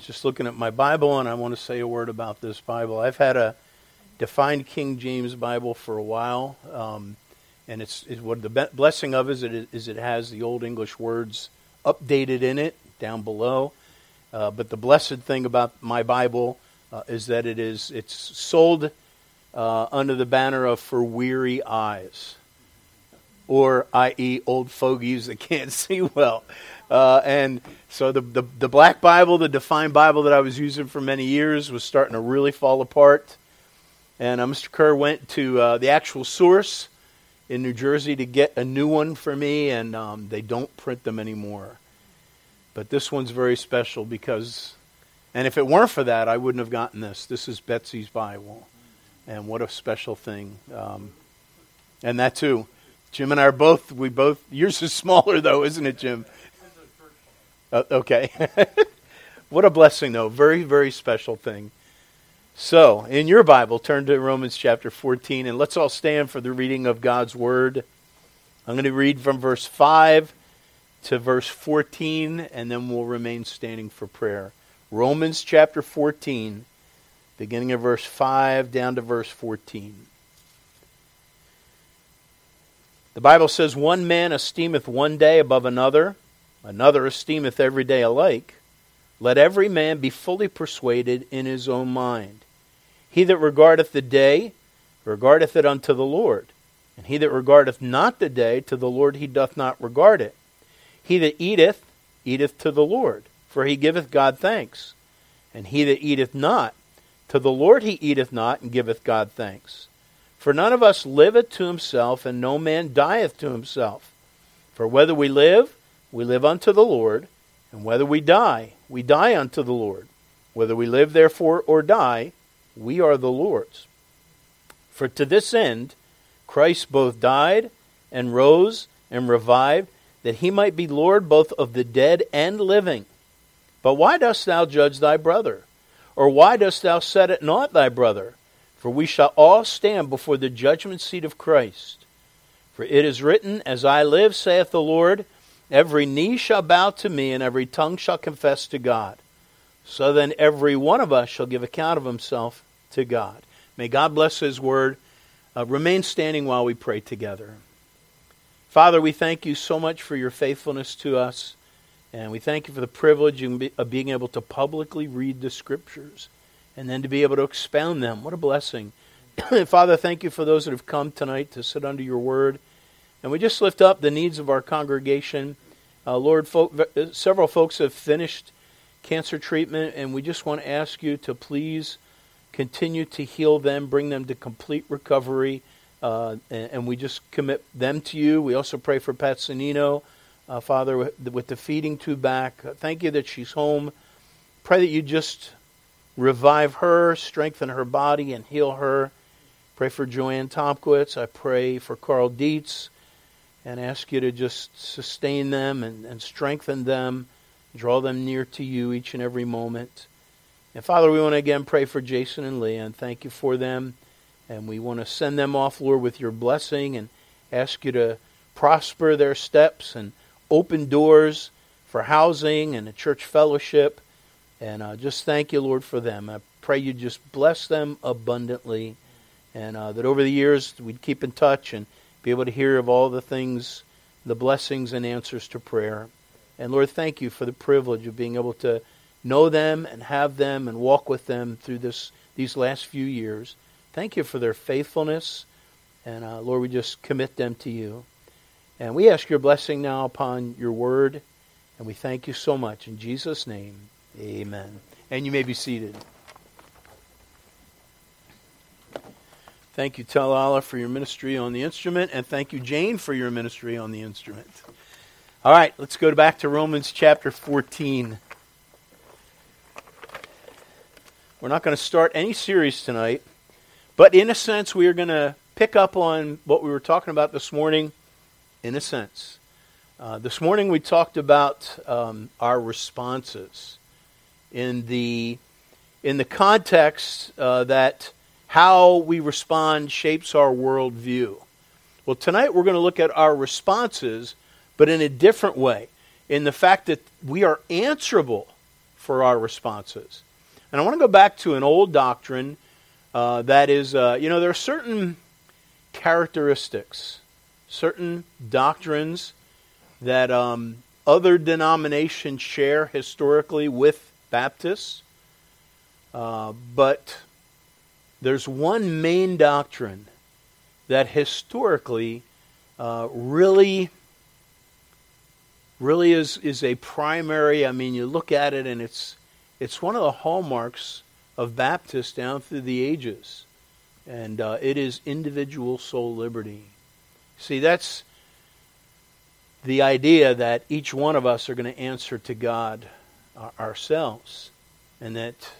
just looking at my Bible, and I want to say a word about this Bible. I've had a defined King James Bible for a while, um, and it's, it's, what the blessing of is it is it has the old English words updated in it down below. Uh, but the blessed thing about my Bible uh, is that it is it's sold uh, under the banner of for weary eyes, or i.e., old fogies that can't see well. Uh, and so the, the, the black Bible, the defined Bible that I was using for many years, was starting to really fall apart. And uh, Mr. Kerr went to uh, the actual source in New Jersey to get a new one for me, and um, they don't print them anymore. But this one's very special because, and if it weren't for that, I wouldn't have gotten this. This is Betsy's Bible, and what a special thing. Um, and that too, Jim and I are both. We both. Yours is smaller though, isn't it, Jim? Uh, okay. what a blessing, though. Very, very special thing. So, in your Bible, turn to Romans chapter 14, and let's all stand for the reading of God's Word. I'm going to read from verse 5 to verse 14, and then we'll remain standing for prayer. Romans chapter 14, beginning of verse 5 down to verse 14. The Bible says, One man esteemeth one day above another another esteemeth every day alike, let every man be fully persuaded in his own mind. He that regardeth the day regardeth it unto the Lord, and he that regardeth not the day to the Lord he doth not regard it. He that eateth eateth to the Lord, for he giveth God thanks. And he that eateth not, to the Lord he eateth not, and giveth God thanks. For none of us liveth to himself, and no man dieth to himself. For whether we live, we live unto the Lord, and whether we die, we die unto the Lord. Whether we live, therefore, or die, we are the Lord's. For to this end Christ both died and rose and revived, that he might be Lord both of the dead and living. But why dost thou judge thy brother? Or why dost thou set at naught thy brother? For we shall all stand before the judgment seat of Christ. For it is written, As I live, saith the Lord, Every knee shall bow to me, and every tongue shall confess to God. So then every one of us shall give account of himself to God. May God bless his word. Uh, remain standing while we pray together. Father, we thank you so much for your faithfulness to us, and we thank you for the privilege of being able to publicly read the scriptures and then to be able to expound them. What a blessing. Father, thank you for those that have come tonight to sit under your word. And we just lift up the needs of our congregation. Uh, Lord, folk, uh, several folks have finished cancer treatment, and we just want to ask you to please continue to heal them, bring them to complete recovery, uh, and, and, we just commit them to you. We also pray for Pat Sanino, uh, Father, with, with, the feeding tube back. Thank you that she's home. Pray that you just revive her, strengthen her body, and heal her. Pray for Joanne Tomkowitz. I pray for Carl Dietz and ask you to just sustain them and, and strengthen them, draw them near to you each and every moment. And Father, we want to again pray for Jason and Leah and thank you for them. And we want to send them off, Lord, with your blessing and ask you to prosper their steps and open doors for housing and a church fellowship. And uh, just thank you, Lord, for them. I pray you just bless them abundantly. And uh, that over the years we'd keep in touch and be able to hear of all the things, the blessings and answers to prayer. And Lord, thank you for the privilege of being able to know them and have them and walk with them through this these last few years. Thank you for their faithfulness. And uh, Lord, we just commit them to you. And we ask your blessing now upon your word. And we thank you so much. In Jesus' name, amen. And you may be seated. Thank you, Talala, for your ministry on the instrument, and thank you, Jane, for your ministry on the instrument. All right, let's go back to Romans chapter 14. We're not going to start any series tonight, but in a sense, we are going to pick up on what we were talking about this morning, in a sense. Uh, this morning, we talked about um, our responses in the in the context uh, that how we respond shapes our worldview. Well, tonight we're going to look at our responses, but in a different way, in the fact that we are answerable for our responses. And I want to go back to an old doctrine uh, that is, uh, you know, there are certain characteristics, certain doctrines that um, other denominations share historically with Baptists. Uh, but there's one main doctrine that historically uh, really really is is a primary i mean you look at it and it's it's one of the hallmarks of baptists down through the ages and uh, it is individual soul liberty see that's the idea that each one of us are going to answer to god ourselves and that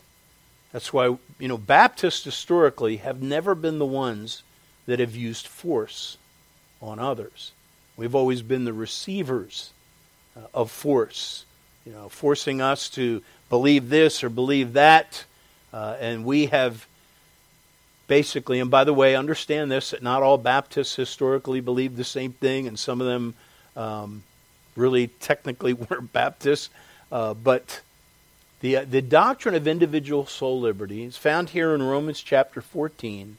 that's why you know baptists historically have never been the ones that have used force on others we've always been the receivers uh, of force, you know, forcing us to believe this or believe that. Uh, and we have basically, and by the way, understand this that not all Baptists historically believe the same thing, and some of them um, really technically weren't Baptists. Uh, but the, uh, the doctrine of individual soul liberty is found here in Romans chapter 14,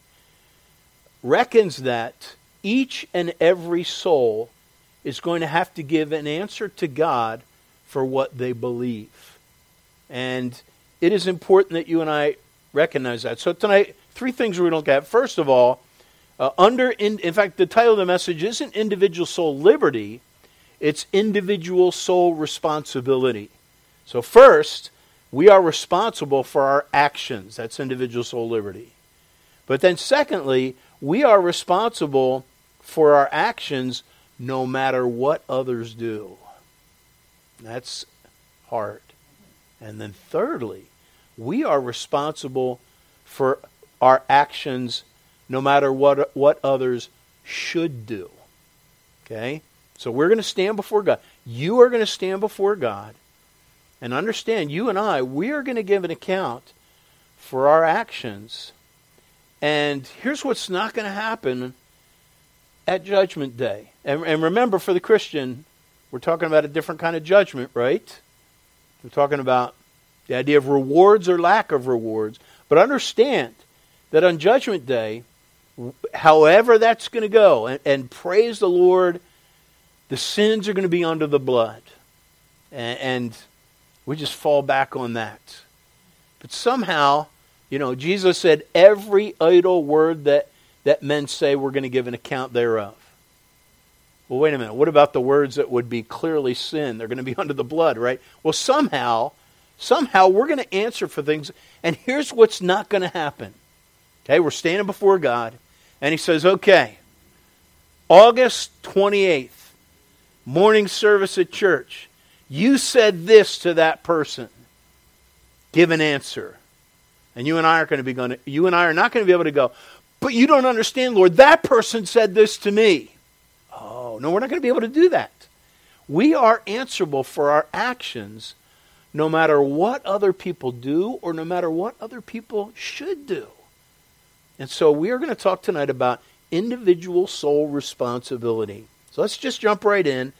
reckons that each and every soul is going to have to give an answer to God for what they believe. And it is important that you and I recognize that. So tonight, three things we're going to look at. First of all, uh, under in, in fact, the title of the message isn't individual soul liberty; it's individual soul responsibility. So first, we are responsible for our actions. That's individual soul liberty. But then, secondly, we are responsible for our actions no matter what others do. That's hard. And then, thirdly, we are responsible for our actions no matter what, what others should do. Okay? So we're going to stand before God. You are going to stand before God. And understand, you and I, we are going to give an account for our actions. And here's what's not going to happen at Judgment Day. And, and remember, for the Christian, we're talking about a different kind of judgment, right? We're talking about the idea of rewards or lack of rewards. But understand that on Judgment Day, however that's going to go, and, and, praise the Lord, the sins are going to be under the blood. And, and we just fall back on that. But somehow, you know, Jesus said, every idle word that that men say we're going to give an account thereof. Well, wait a minute. What about the words that would be clearly sin? They're going to be under the blood, right? Well, somehow, somehow we're going to answer for things. And here's what's not going to happen. Okay, we're standing before God, and He says, okay, August 28th, morning service at church. You said this to that person. Give an answer. And you and I are going to be going to, you and I are not going to be able to go, but you don't understand, Lord. That person said this to me. Oh, no, we're not going to be able to do that. We are answerable for our actions no matter what other people do or no matter what other people should do. And so we are going to talk tonight about individual soul responsibility. So let's just jump right in.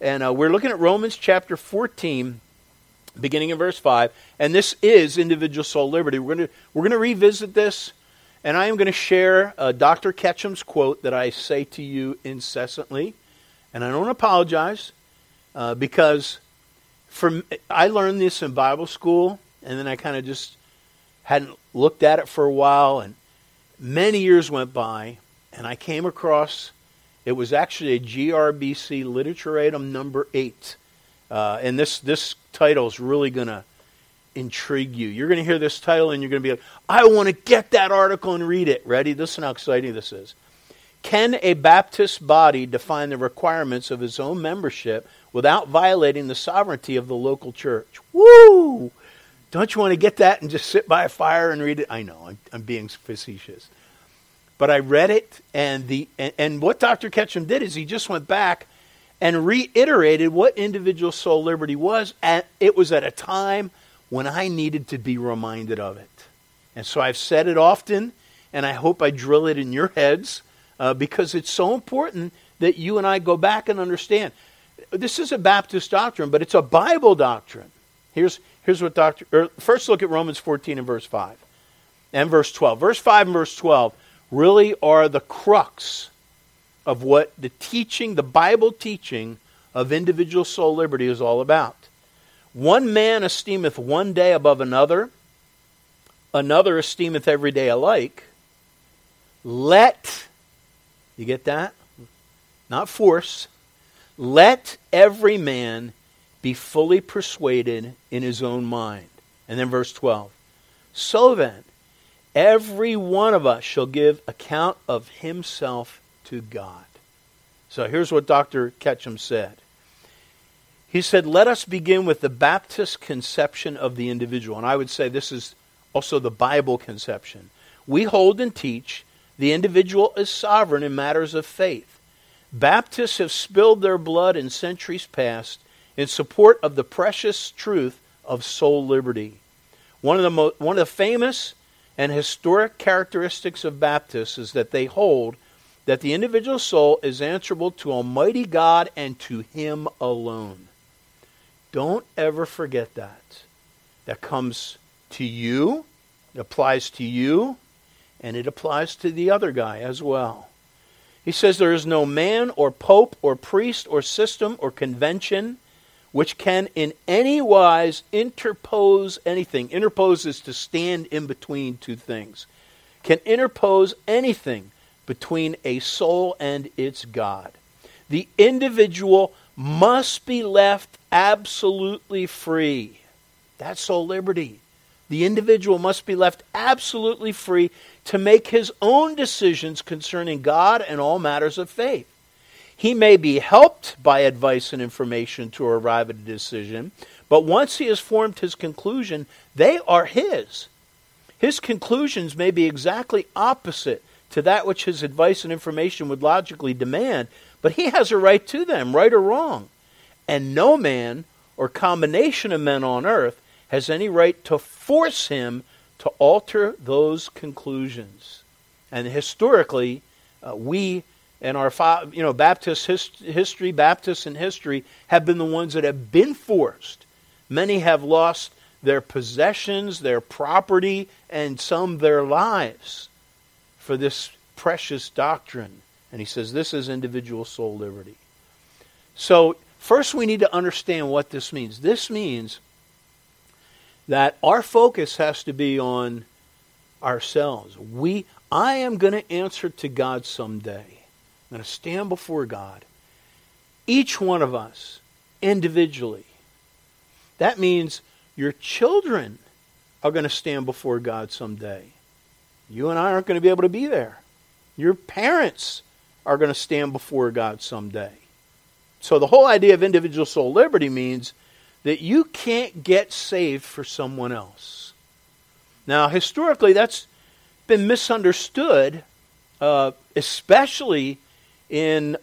And uh, we're looking at Romans chapter 14, beginning in verse 5. And this is individual soul liberty. We're going to, we're to revisit this and I am going to share uh, Dr. Ketcham's quote that I say to you incessantly. And I don't apologize uh, because from, I learned this in Bible school, and then I kind of just hadn't looked at it for a while. And many years went by, and I came across it was actually a GRBC literature item number eight. Uh, and this, this title is really going to intrigue you. You're going to hear this title and you're going to be like, I want to get that article and read it. Ready? Listen how exciting this is. Can a Baptist body define the requirements of its own membership without violating the sovereignty of the local church? Woo! Don't you want to get that and just sit by a fire and read it? I know, I'm, I'm being facetious. But I read it, and, the, and, and what Dr. Ketcham did is he just went back and reiterated what individual soul liberty was. And it was at a time when I needed to be reminded of it. And so I've said it often, and I hope I drill it in your heads uh, because it's so important that you and I go back and understand. This is a Baptist doctrine, but it's a Bible doctrine. Here's, Here's what Dr. Er, first look at Romans 14 and verse 5 and verse 12. Verse 5 and verse 12 really are the crux of what the teaching, the Bible teaching of individual soul liberty is all about. One man esteemeth one day above another, another esteemeth every day alike. Let, you get that? Not force. Let every man be fully persuaded in his own mind. And then verse 12. So then, every one of us shall give account of himself to God. So here's what Dr. Ketcham said. He said, Let us begin with the Baptist conception of the individual. And I would say this is also the Bible conception. We hold and teach the individual is sovereign in matters of faith. Baptists have spilled their blood in centuries past in support of the precious truth of soul liberty. One of the, mo- one of the famous and historic characteristics of Baptists is that they hold that the individual soul is answerable to Almighty God and to Him alone. Don't ever forget that. That comes to you, it applies to you, and it applies to the other guy as well. He says there is no man or pope or priest or system or convention which can in any wise interpose anything. Interpose is to stand in between two things. Can interpose anything between a soul and its God. The individual must be left absolutely free. That's soul liberty. The individual must be left absolutely free to make his own decisions concerning God and all matters of faith. He may be helped by advice and information to arrive at a decision, but once he has formed his conclusion, they are his. His conclusions may be exactly opposite to that which his advice and information would logically demand, but he has a right to them, right or wrong. And no man or combination of men on earth has any right to force him to alter those conclusions. And historically, uh, we and our you know Baptist hist- history, Baptists in history have been the ones that have been forced. Many have lost their possessions, their property, and some their lives for this precious doctrine. And he says this is individual soul liberty. So, first we need to understand what this means. This means that our focus has to be on ourselves. We I am going to answer to God someday. Going to stand before God. Each one of us individually. That means your children are going to stand before God someday. You and I aren't going to be able to be there. Your parents are going to stand before God someday. So the whole idea of individual soul liberty means that you can't get saved for someone else. Now, historically, that's been misunderstood, uh, especially in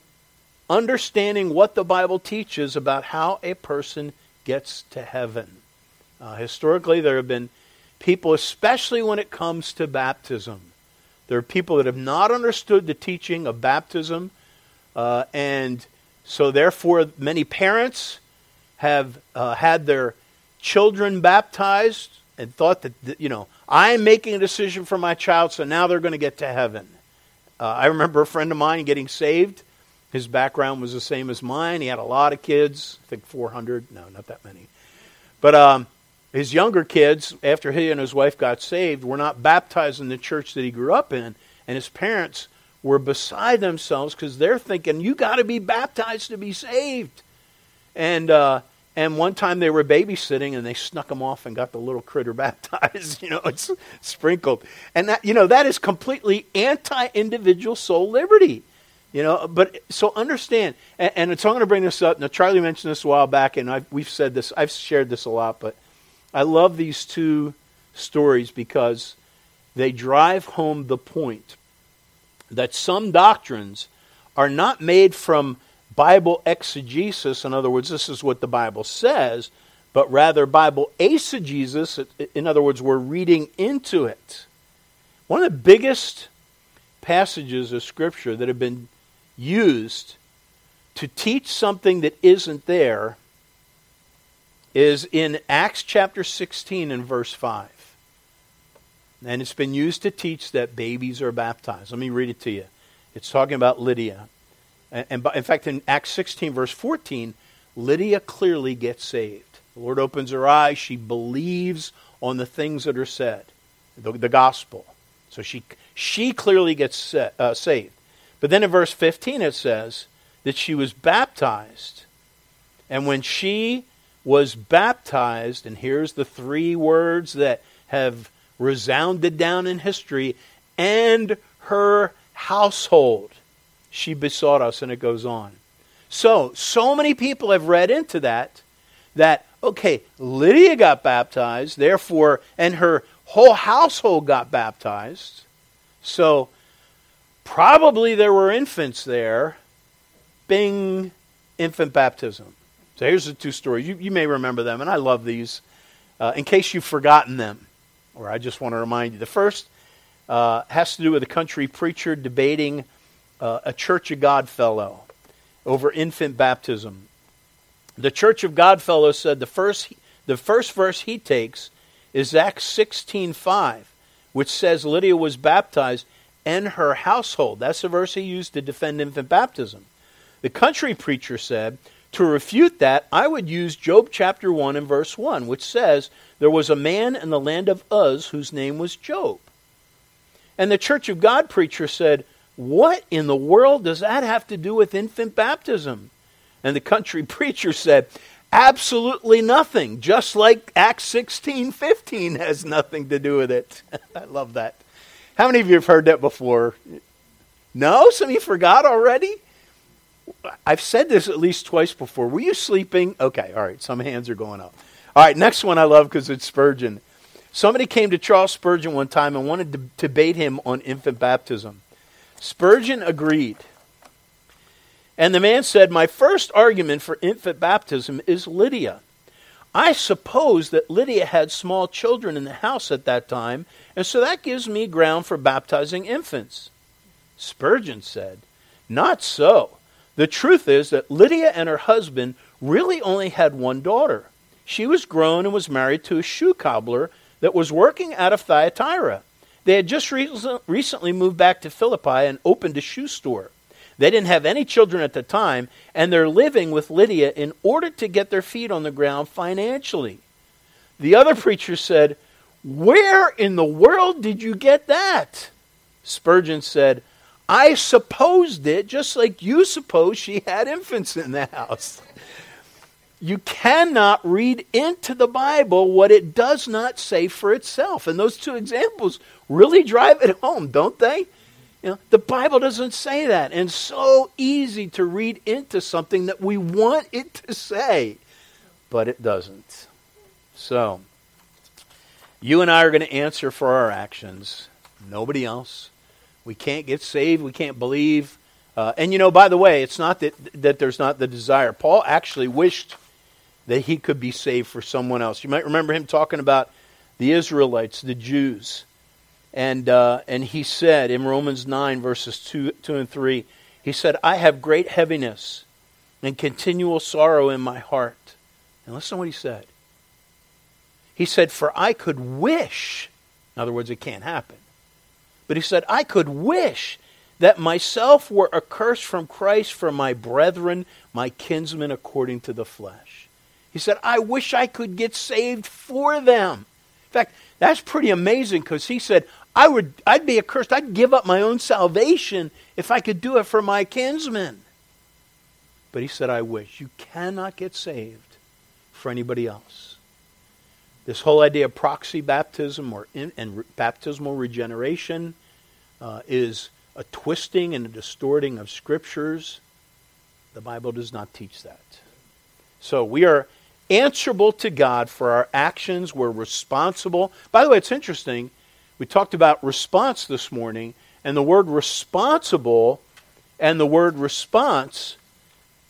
understanding what the Bible teaches about how a person gets to heaven. Uh, historically, there have been people, especially when it comes to baptism, there are people that have not understood the teaching of baptism, uh, and so therefore, many parents have uh, had their children baptized and thought that, you know, I'm making a decision for my child, so now they're going to get to heaven. Uh, I remember a friend of mine getting saved. His background was the same as mine. He had a lot of kids, I think 400. No, not that many. But um, his younger kids, after he and his wife got saved, were not baptized in the church that he grew up in. And his parents were beside themselves because they're thinking, you got to be baptized to be saved. And uh, and one time they were babysitting and they snuck him off and got the little critter baptized. you know, it's sprinkled. And that, you know, that is completely anti individual soul liberty. You know, but so understand, and, and so I'm going to bring this up. Now, Charlie mentioned this a while back, and I've, we've said this, I've shared this a lot, but I love these two stories because they drive home the point that some doctrines are not made from Bible exegesis, in other words, this is what the Bible says, but rather Bible eisegesis, in other words, we're reading into it. One of the biggest passages of Scripture that have been used to teach something that isn't there is in Acts chapter 16 and verse 5. And it's been used to teach that babies are baptized. Let me read it to you. It's talking about Lydia. And, and in fact, in Acts 16, verse 14, Lydia clearly gets saved. The Lord opens her eyes. She believes on the things that are said, the, the gospel. So she, she clearly gets uh, saved. But then in verse 15, it says that she was baptized. And when she was baptized, and here's the three words that have resounded down in history, and her household. She besought us, and it goes on. So, so many people have read into that that, okay, Lydia got baptized, therefore, and her whole household got baptized. So, probably there were infants there. Bing, infant baptism. So here's the two stories. You, you may remember them, and I love these uh, in case you've forgotten them, or I just want to remind you. The first uh, has to do with a country preacher debating uh, a Church of God fellow over infant baptism. The Church of God fellow said the first, the first verse he takes is Acts 16.5, which says Lydia was baptized and her household. That's the verse he used to defend infant baptism. The country preacher said, to refute that, I would use Job chapter 1 and verse 1, which says, There was a man in the land of Uz whose name was Job. And the Church of God preacher said, What in the world does that have to do with infant baptism? And the country preacher said, Absolutely nothing, just like Acts 16 15 has nothing to do with it. I love that. How many of you have heard that before? No? Some of you forgot already? I've said this at least twice before. Were you sleeping? Okay, all right. Some hands are going up. All right, next one I love because it's Spurgeon. Somebody came to Charles Spurgeon one time and wanted to debate him on infant baptism. Spurgeon agreed. And the man said, My first argument for infant baptism is Lydia. I suppose that Lydia had small children in the house at that time, and so that gives me ground for baptizing infants. Spurgeon said, Not so. The truth is that Lydia and her husband really only had one daughter. She was grown and was married to a shoe cobbler that was working out of Thyatira. They had just recently moved back to Philippi and opened a shoe store. They didn't have any children at the time, and they're living with Lydia in order to get their feet on the ground financially. The other preacher said, Where in the world did you get that? Spurgeon said, I supposed it just like you suppose she had infants in the house. You cannot read into the Bible what it does not say for itself. And those two examples really drive it home, don't they? You know, the Bible doesn't say that. And so easy to read into something that we want it to say, but it doesn't. So, you and I are going to answer for our actions, nobody else. We can't get saved. We can't believe. Uh, and you know, by the way, it's not that, that there's not the desire. Paul actually wished that he could be saved for someone else. You might remember him talking about the Israelites, the Jews. And, uh, and he said in Romans 9, verses 2, 2 and 3, he said, I have great heaviness and continual sorrow in my heart. And listen to what he said. He said, For I could wish, in other words, it can't happen. But he said, I could wish that myself were accursed from Christ for my brethren, my kinsmen according to the flesh. He said, I wish I could get saved for them. In fact, that's pretty amazing because he said, I would I'd be accursed. I'd give up my own salvation if I could do it for my kinsmen. But he said, I wish. You cannot get saved for anybody else. This whole idea of proxy baptism or in, and re, baptismal regeneration uh, is a twisting and a distorting of scriptures. The Bible does not teach that. So we are answerable to God for our actions. We're responsible. By the way, it's interesting. We talked about response this morning, and the word responsible and the word response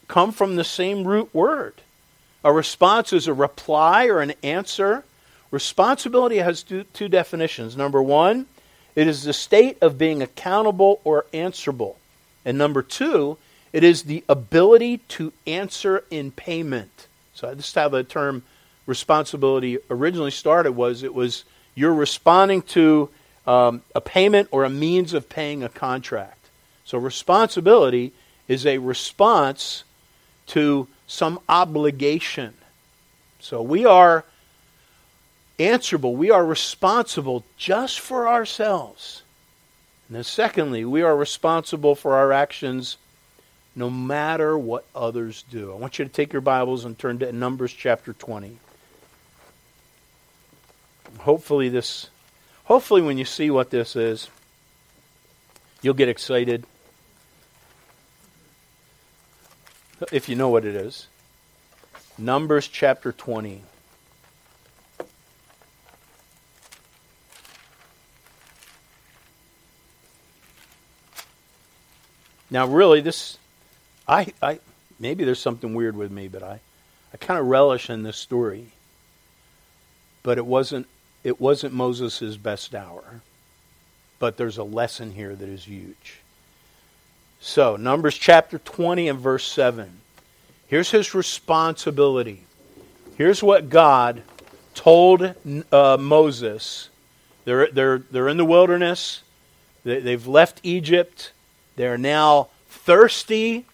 come from the same root word. A response is a reply or an answer. Responsibility has two, two definitions. Number one, it is the state of being accountable or answerable. And number two, it is the ability to answer in payment. So this is how the term responsibility originally started was it was you're responding to um, a payment or a means of paying a contract. So responsibility is a response to some obligation. So we are answerable, we are responsible just for ourselves. And then, secondly, we are responsible for our actions no matter what others do. I want you to take your Bibles and turn to Numbers chapter 20. Hopefully, this, hopefully, when you see what this is, you'll get excited. If you know what it is. Numbers chapter 20. Now, really, this, I, I, maybe there's something weird with me, but I, I kind of relish in this story. But it wasn't, it wasn't Moses' best hour. But there's a lesson here that is huge. So, Numbers chapter 20 and verse 7. Here's his responsibility. Here's what God told uh, Moses. They're, they're, they're in the wilderness, they, they've left Egypt. They're now thirsty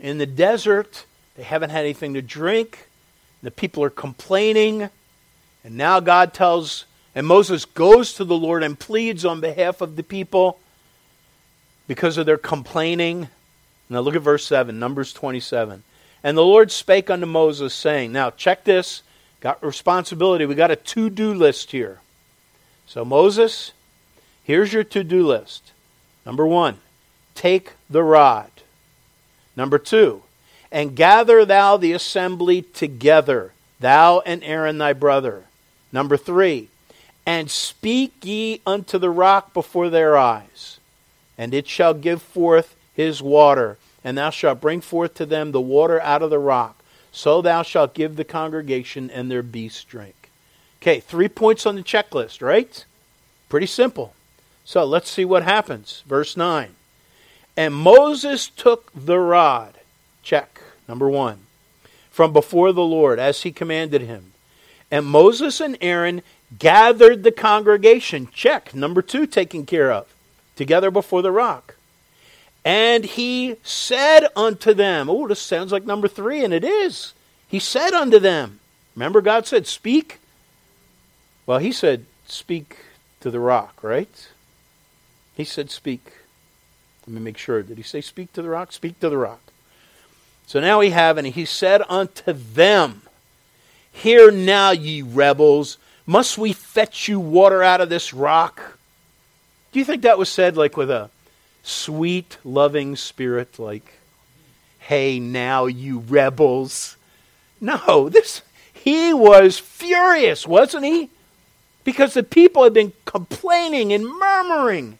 in the desert. They haven't had anything to drink. The people are complaining. And now God tells, and Moses goes to the Lord and pleads on behalf of the people because of their complaining. Now look at verse 7, Numbers 27. And the Lord spake unto Moses, saying, Now check this. Got responsibility. We got a to do list here. So, Moses, here's your to do list. Number one, take the rod. Number two, and gather thou the assembly together, thou and Aaron thy brother. Number three, and speak ye unto the rock before their eyes, and it shall give forth his water, and thou shalt bring forth to them the water out of the rock. So thou shalt give the congregation and their beasts drink. Okay, three points on the checklist, right? Pretty simple. So let's see what happens. Verse 9. And Moses took the rod, check, number one, from before the Lord as he commanded him. And Moses and Aaron gathered the congregation, check, number two, taken care of, together before the rock. And he said unto them, oh, this sounds like number three, and it is. He said unto them, remember God said, speak? Well, he said, speak to the rock, right? He said, speak. Let me make sure. Did he say, Speak to the rock? Speak to the rock. So now we have, and he said unto them, Hear now, ye rebels, must we fetch you water out of this rock? Do you think that was said like with a sweet, loving spirit, like, Hey, now, you rebels? No, this, he was furious, wasn't he? Because the people had been complaining and murmuring.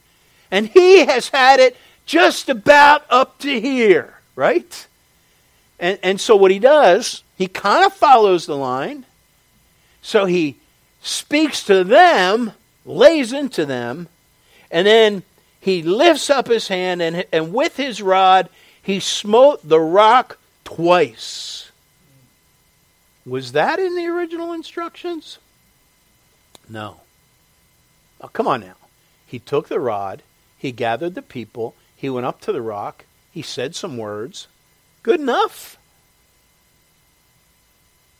And he has had it just about up to here, right? And, and so what he does, he kind of follows the line. So he speaks to them, lays into them, and then he lifts up his hand and, and with his rod he smote the rock twice. Was that in the original instructions? No. Oh, come on now. He took the rod, he gathered the people, he went up to the rock. He said some words. Good enough.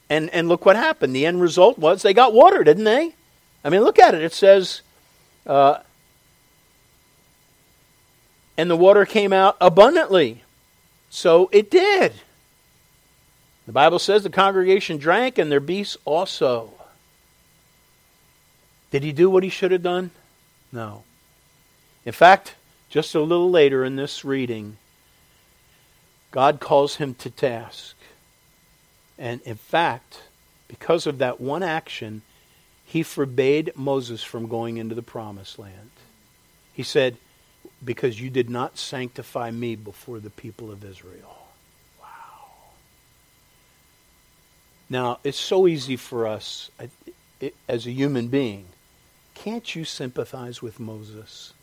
And, and look what happened. The end result was they got water, didn't they? I mean, look at it. It says, uh, and the water came out abundantly. So it did. The Bible says the congregation drank and their beasts also. Did he do what he should have done? No. In fact, just a little later in this reading, God calls him to task. And in fact, because of that one action, he forbade Moses from going into the promised land. He said, Because you did not sanctify me before the people of Israel. Wow. Now, it's so easy for us as a human being. Can't you sympathize with Moses?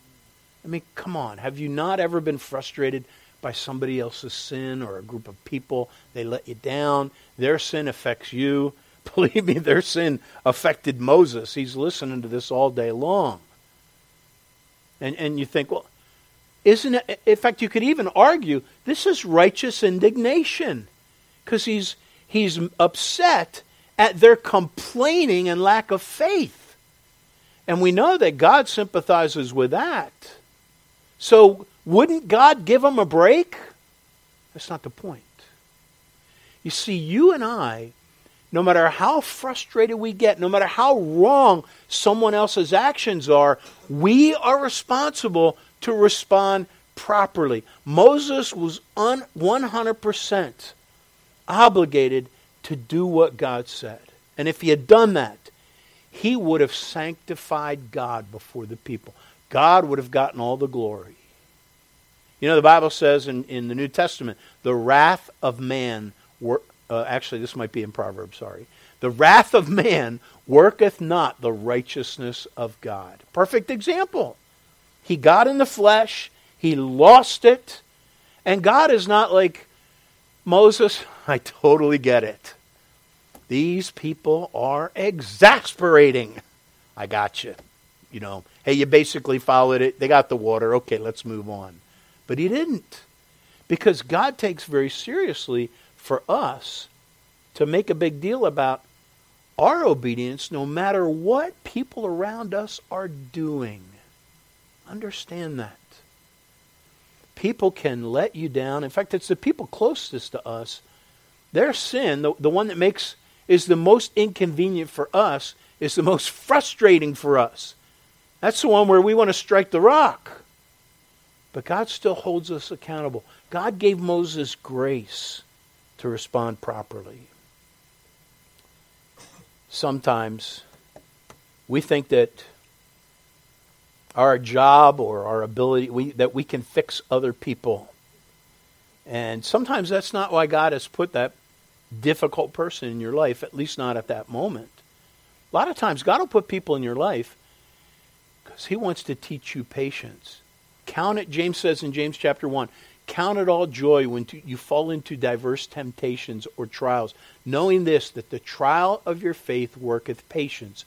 I mean, come on. Have you not ever been frustrated by somebody else's sin or a group of people? They let you down. Their sin affects you. Believe me, their sin affected Moses. He's listening to this all day long. And, and you think, well, isn't it? In fact, you could even argue this is righteous indignation because he's, he's upset at their complaining and lack of faith. And we know that God sympathizes with that. So, wouldn't God give them a break? That's not the point. You see, you and I, no matter how frustrated we get, no matter how wrong someone else's actions are, we are responsible to respond properly. Moses was un- 100% obligated to do what God said. And if he had done that, he would have sanctified God before the people. God would have gotten all the glory. You know, the Bible says in, in the New Testament, the wrath of man, wor- uh, actually, this might be in Proverbs, sorry. The wrath of man worketh not the righteousness of God. Perfect example. He got in the flesh, he lost it, and God is not like Moses. I totally get it. These people are exasperating. I got you. You know, hey, you basically followed it. They got the water. Okay, let's move on. But he didn't. Because God takes very seriously for us to make a big deal about our obedience no matter what people around us are doing. Understand that. People can let you down. In fact, it's the people closest to us. Their sin, the, the one that makes is the most inconvenient for us, is the most frustrating for us. That's the one where we want to strike the rock. But God still holds us accountable. God gave Moses grace to respond properly. Sometimes we think that our job or our ability we, that we can fix other people. And sometimes that's not why God has put that difficult person in your life, at least not at that moment. A lot of times, God will put people in your life because He wants to teach you patience. Count it, James says in James chapter 1, count it all joy when you fall into diverse temptations or trials, knowing this, that the trial of your faith worketh patience.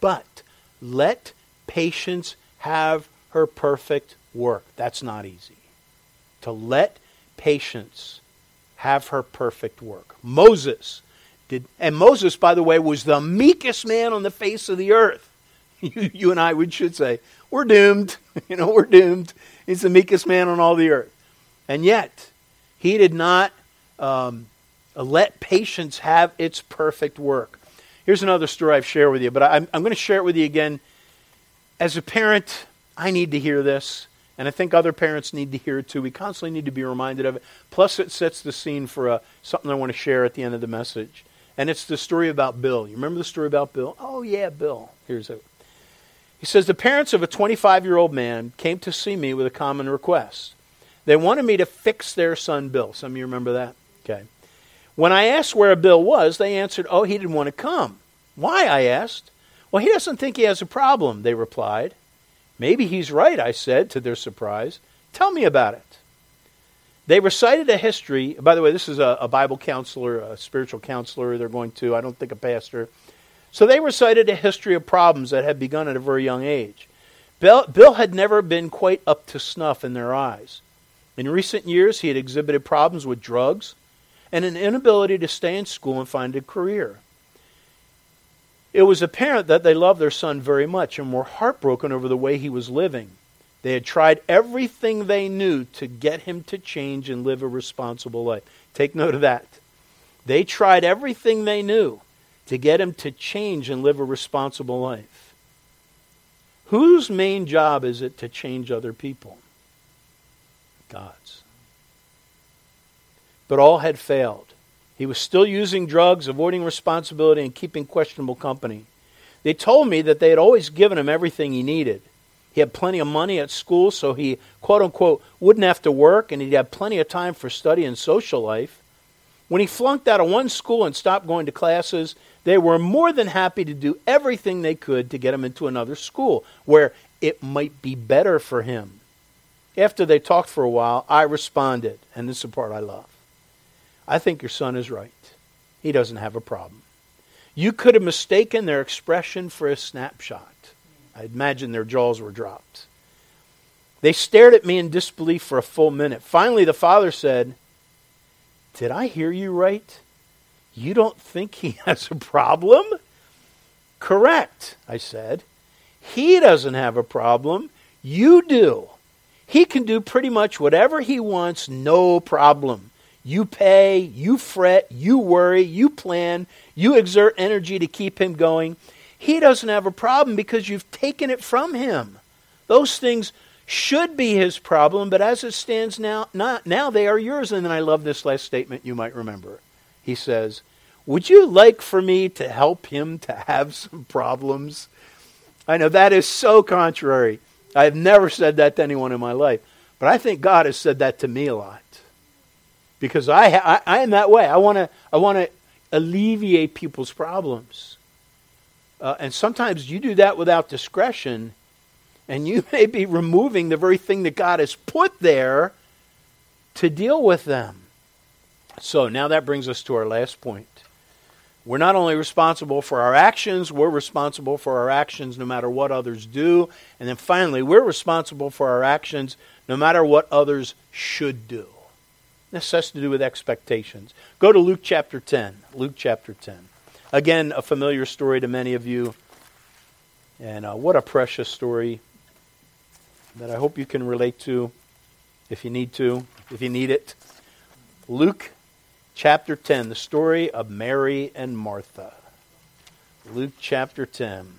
But let patience have her perfect work. That's not easy. To let patience have her perfect work. Moses did, and Moses, by the way, was the meekest man on the face of the earth. You, you and I, we should say, we're doomed. You know, we're doomed. He's the meekest man on all the earth. And yet, he did not um, let patience have its perfect work. Here's another story I've shared with you, but I'm, I'm going to share it with you again. As a parent, I need to hear this. And I think other parents need to hear it too. We constantly need to be reminded of it. Plus, it sets the scene for uh, something I want to share at the end of the message. And it's the story about Bill. You remember the story about Bill? Oh, yeah, Bill. Here's it. He says The parents of a 25 year old man came to see me with a common request. They wanted me to fix their son, Bill. Some of you remember that? Okay. When I asked where Bill was, they answered, Oh, he didn't want to come. Why? I asked. Well, he doesn't think he has a problem, they replied. Maybe he's right, I said, to their surprise. Tell me about it. They recited a history. By the way, this is a, a, Bible counselor, a spiritual counselor. They're going to, I don't think a pastor. So they recited a history of problems that had begun at a very young age. Bill, Bill had never been quite up to snuff in their eyes. In recent years, he had exhibited problems with drugs and an inability to stay in school and find a career. It was apparent that they loved their son very much and were heartbroken over the way he was living. They had tried everything they knew to get him to change and live a responsible life. Take note of that. They tried everything they knew to get him to change and live a responsible life. Whose main job is it to change other people? God's. But all had failed. He was still using drugs, avoiding responsibility, and keeping questionable company. They told me that they had always given him everything he needed. He had plenty of money at school, so he, quote unquote, wouldn't have to work, and he'd have plenty of time for study and social life. When he flunked out of one school and stopped going to classes, they were more than happy to do everything they could to get him into another school where it might be better for him. After they talked for a while, I responded, and this is the part I love. I think your son is right. He doesn't have a problem. You could have mistaken their expression for a snapshot. I imagine their jaws were dropped. They stared at me in disbelief for a full minute. Finally, the father said, Did I hear you right? You don't think he has a problem? Correct, I said. He doesn't have a problem. You do. He can do pretty much whatever he wants, no problem. You pay, you fret, you worry, you plan, you exert energy to keep him going. He doesn't have a problem because you've taken it from him. Those things should be his problem, but as it stands now, not, now they are yours. And then I love this last statement you might remember. He says, Would you like for me to help him to have some problems? I know that is so contrary. I have never said that to anyone in my life, but I think God has said that to me a lot because I, I, I am that way. I want to I want to alleviate people's problems, uh, and sometimes you do that without discretion, and you may be removing the very thing that God has put there to deal with them. So now that brings us to our last point. We're not only responsible for our actions, we're responsible for our actions no matter what others do. And then finally, we're responsible for our actions no matter what others should do. This has to do with expectations. Go to Luke chapter 10. Luke chapter 10. Again, a familiar story to many of you. And uh, what a precious story that I hope you can relate to if you need to, if you need it. Luke chapter 10, the story of Mary and Martha. Luke chapter 10.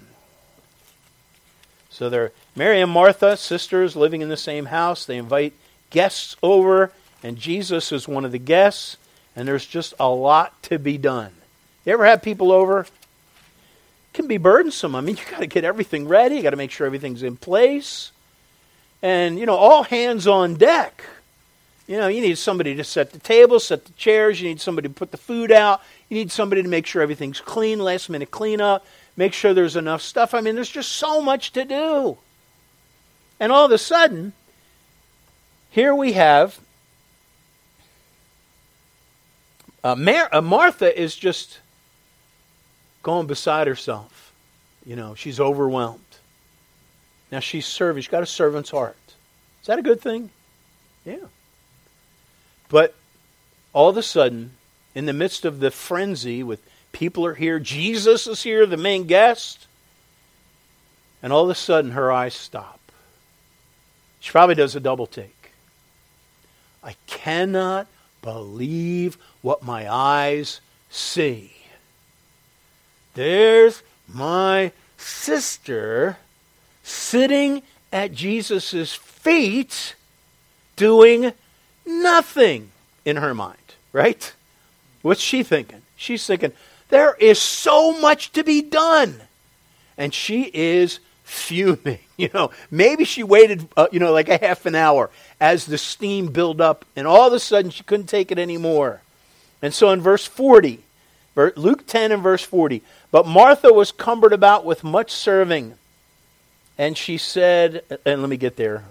So they're Mary and Martha, sisters living in the same house. They invite guests over, and Jesus is one of the guests, and there's just a lot to be done. You ever have people over? It can be burdensome. I mean, you got to get everything ready, you got to make sure everything's in place. And, you know, all hands on deck. You know, you need somebody to set the table, set the chairs, you need somebody to put the food out, you need somebody to make sure everything's clean, last minute cleanup, make sure there's enough stuff. I mean, there's just so much to do. And all of a sudden, here we have uh, Mar- uh, Martha is just going beside herself. You know, she's overwhelmed. Now she's serving. She's got a servant's heart. Is that a good thing? Yeah. But all of a sudden, in the midst of the frenzy with people are here, Jesus is here, the main guest, and all of a sudden her eyes stop. She probably does a double take. I cannot believe what my eyes see. There's my sister sitting at Jesus' feet doing nothing in her mind, right? What's she thinking? She's thinking, there is so much to be done. And she is fuming. You know, maybe she waited, uh, you know, like a half an hour as the steam built up, and all of a sudden she couldn't take it anymore. And so in verse 40, Luke 10 and verse 40, but Martha was cumbered about with much serving. And she said, and let me get there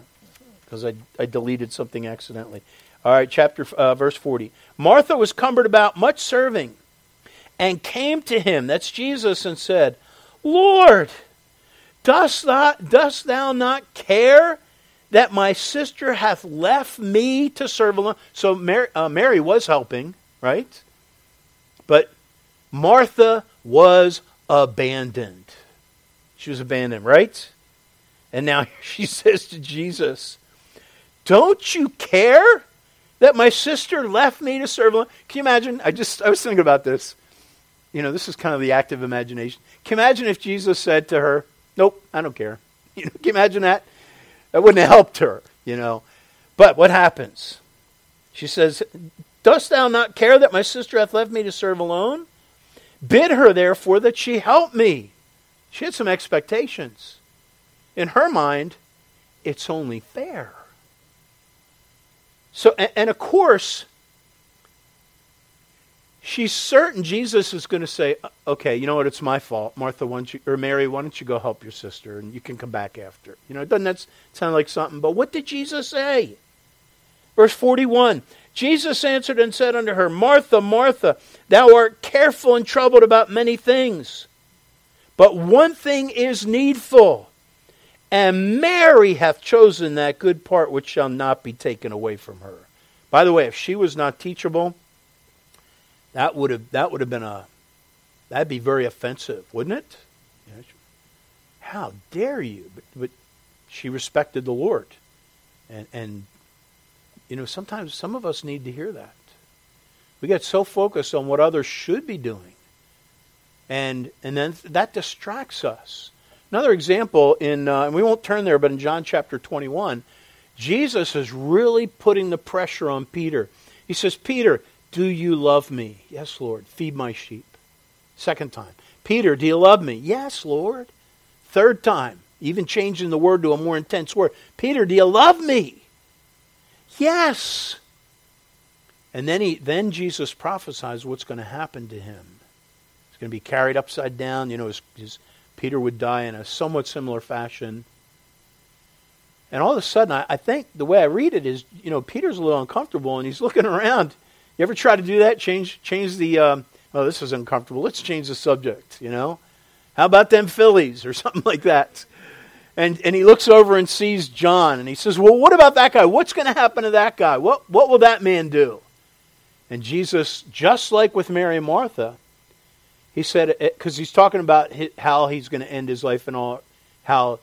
because I, I deleted something accidentally. All right, chapter uh, verse 40. Martha was cumbered about much serving and came to him, that's Jesus, and said, Lord, dost thou, dost thou not care that my sister hath left me to serve alone? So Mary, uh, Mary was helping, right? But Martha was abandoned. She was abandoned, right? And now she says to Jesus, Don't you care that my sister left me to serve alone. Can you imagine? I just I was thinking about this. You know, this is kind of the active imagination. Can you imagine if Jesus said to her, Nope, I don't care. You know, can you imagine that? That wouldn't have helped her, you know. But what happens? She says, Dost thou not care that my sister hath left me to serve alone? Bid her, therefore, that she help me. She had some expectations. In her mind, it's only fair. So, and, and of course, she's certain Jesus is going to say, okay, you know what, it's my fault. Martha, why don't you, or Mary, why don't you go help your sister and you can come back after? You know, doesn't that sound like something? But what did Jesus say? Verse 41 Jesus answered and said unto her, Martha, Martha, thou art careful and troubled about many things. But one thing is needful, and Mary hath chosen that good part which shall not be taken away from her. By the way, if she was not teachable, that would have that would have been a that'd be very offensive, wouldn't it? How dare you? But, but she respected the Lord. And, and, you know, sometimes some of us need to hear that. We get so focused on what others should be doing. And, and then that distracts us. Another example in, uh, and we won't turn there, but in John chapter 21, Jesus is really putting the pressure on Peter. He says, Peter, do you love me? Yes, Lord. Feed my sheep. Second time. Peter, do you love me? Yes, Lord. Third time, even changing the word to a more intense word. Peter, do you love me? Yes. And then he then Jesus prophesies what's going to happen to him. He's going to be carried upside down. You know, his, his, Peter would die in a somewhat similar fashion. And all of a sudden, I, I think the way I read it is, you know, Peter's a little uncomfortable and he's looking around. You ever try to do that? Change change the. Um, oh, this is uncomfortable. Let's change the subject. You know. How about them Phillies or something like that? And, and he looks over and sees John and he says, Well, what about that guy? What's going to happen to that guy? What, what will that man do? And Jesus, just like with Mary and Martha, he said, uh, because he's talking about how he's going to end his life and all, how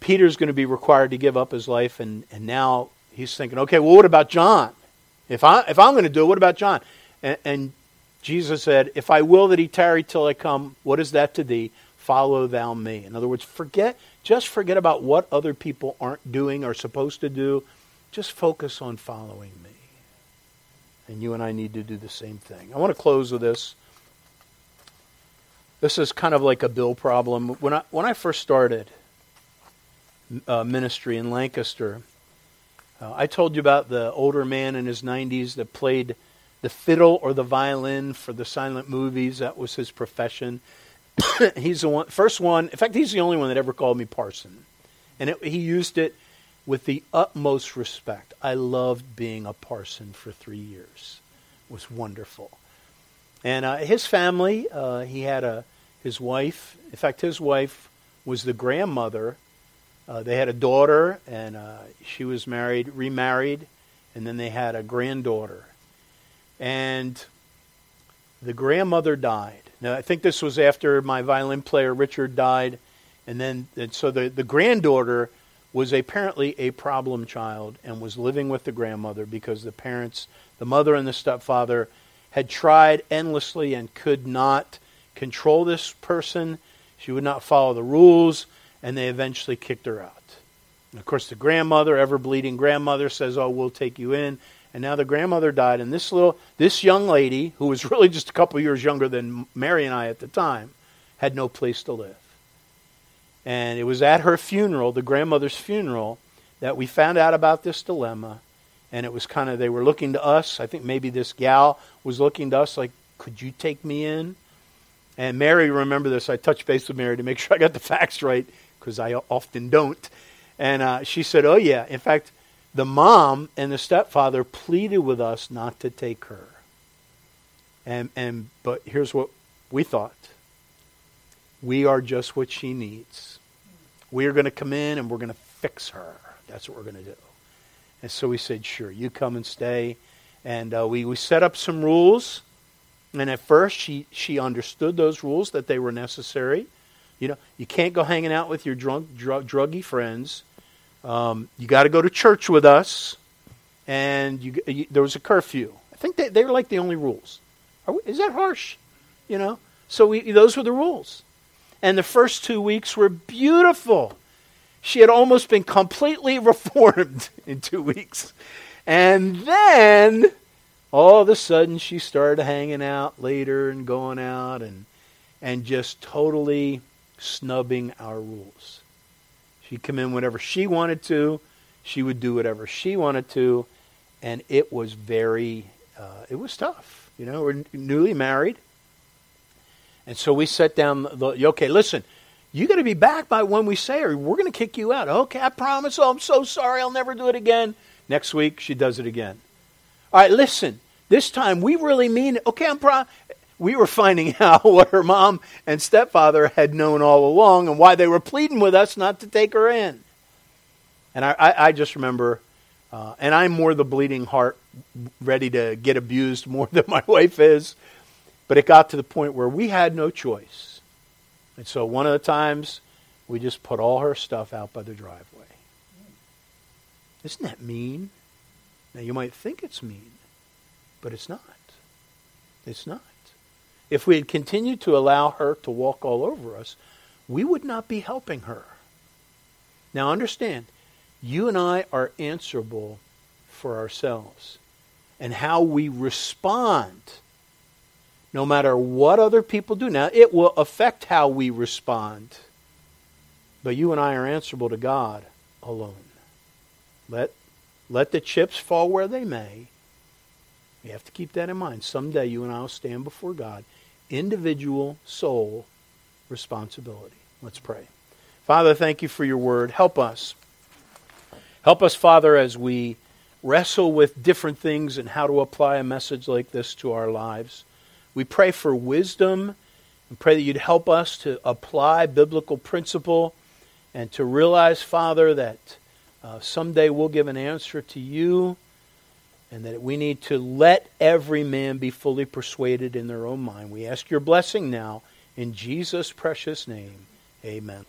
Peter's going to be required to give up his life. And, and now he's thinking, okay, well, what about John? If, I, if I'm going to do it, what about John? And, and Jesus said, If I will that he tarry till I come, what is that to thee? Follow thou me. In other words, forget, just forget about what other people aren't doing or supposed to do. Just focus on following me. And you and I need to do the same thing. I want to close with this. This is kind of like a Bill problem. When I, when I first started uh, ministry in Lancaster, uh, I told you about the older man in his 90s that played the fiddle or the violin for the silent movies. That was his profession. he's the one, first one. In fact, he's the only one that ever called me parson, and it, he used it with the utmost respect. I loved being a parson for three years. It was wonderful. And uh, his family, uh, he had a his wife. In fact, his wife was the grandmother. Uh, they had a daughter, and uh, she was married, remarried, and then they had a granddaughter and the grandmother died. Now, I think this was after my violin player Richard died, and then and so the, the granddaughter was apparently a problem child and was living with the grandmother because the parents, the mother and the stepfather, had tried endlessly and could not control this person. She would not follow the rules, and they eventually kicked her out. And of course, the grandmother, ever bleeding grandmother, says, Oh, we'll take you in and now the grandmother died, and this little this young lady, who was really just a couple years younger than Mary and I at the time, had no place to live. And it was at her funeral, the grandmother's funeral, that we found out about this dilemma. And it was kind of they were looking to us. I think maybe this gal was looking to us like, could you take me in? And Mary, remember this. I touched base with Mary to make sure I got the facts right because I often don't. And uh, she said, "Oh yeah. In fact, the mom and the stepfather pleaded with us not to take her. And, and but here's what we thought. We are just what she needs. We are going to come in and we're going to fix her. That's what we're going to do. And so we said, sure, you come and stay. And uh, we, we set up some rules. And at first, she, she understood those rules, that they were necessary. You know, you can't go hanging out with your drunk, drug, druggy friends. Um, you got to go to church with us, and you, you, there was a curfew. I think they, they were like the only rules. We, is that harsh? You know? So we, those were the rules. And the first two weeks were beautiful. She had almost been completely reformed in two weeks. And then all of a sudden she started hanging out later and going out and and just totally snubbing our rules. She'd come in whenever she wanted to. She would do whatever she wanted to, and it was very, uh, it was tough. You know, we're newly married, and so we sat down. The, okay, listen, you got to be back by when we say, or we're going to kick you out. Okay, I promise. Oh, I'm so sorry. I'll never do it again. Next week, she does it again. All right, listen. This time we really mean it. Okay, I'm pro- we were finding out what her mom and stepfather had known all along and why they were pleading with us not to take her in. And I, I, I just remember, uh, and I'm more the bleeding heart, ready to get abused more than my wife is. But it got to the point where we had no choice. And so one of the times, we just put all her stuff out by the driveway. Isn't that mean? Now, you might think it's mean, but it's not. It's not. If we had continued to allow her to walk all over us, we would not be helping her. Now, understand, you and I are answerable for ourselves and how we respond, no matter what other people do. Now, it will affect how we respond, but you and I are answerable to God alone. Let, let the chips fall where they may. We have to keep that in mind. Someday you and I will stand before God. Individual soul responsibility. Let's pray. Father, thank you for your word. Help us. Help us, Father, as we wrestle with different things and how to apply a message like this to our lives. We pray for wisdom and pray that you'd help us to apply biblical principle and to realize, Father, that uh, someday we'll give an answer to you, and that we need to let every man be fully persuaded in their own mind. We ask your blessing now in Jesus' precious name. Amen.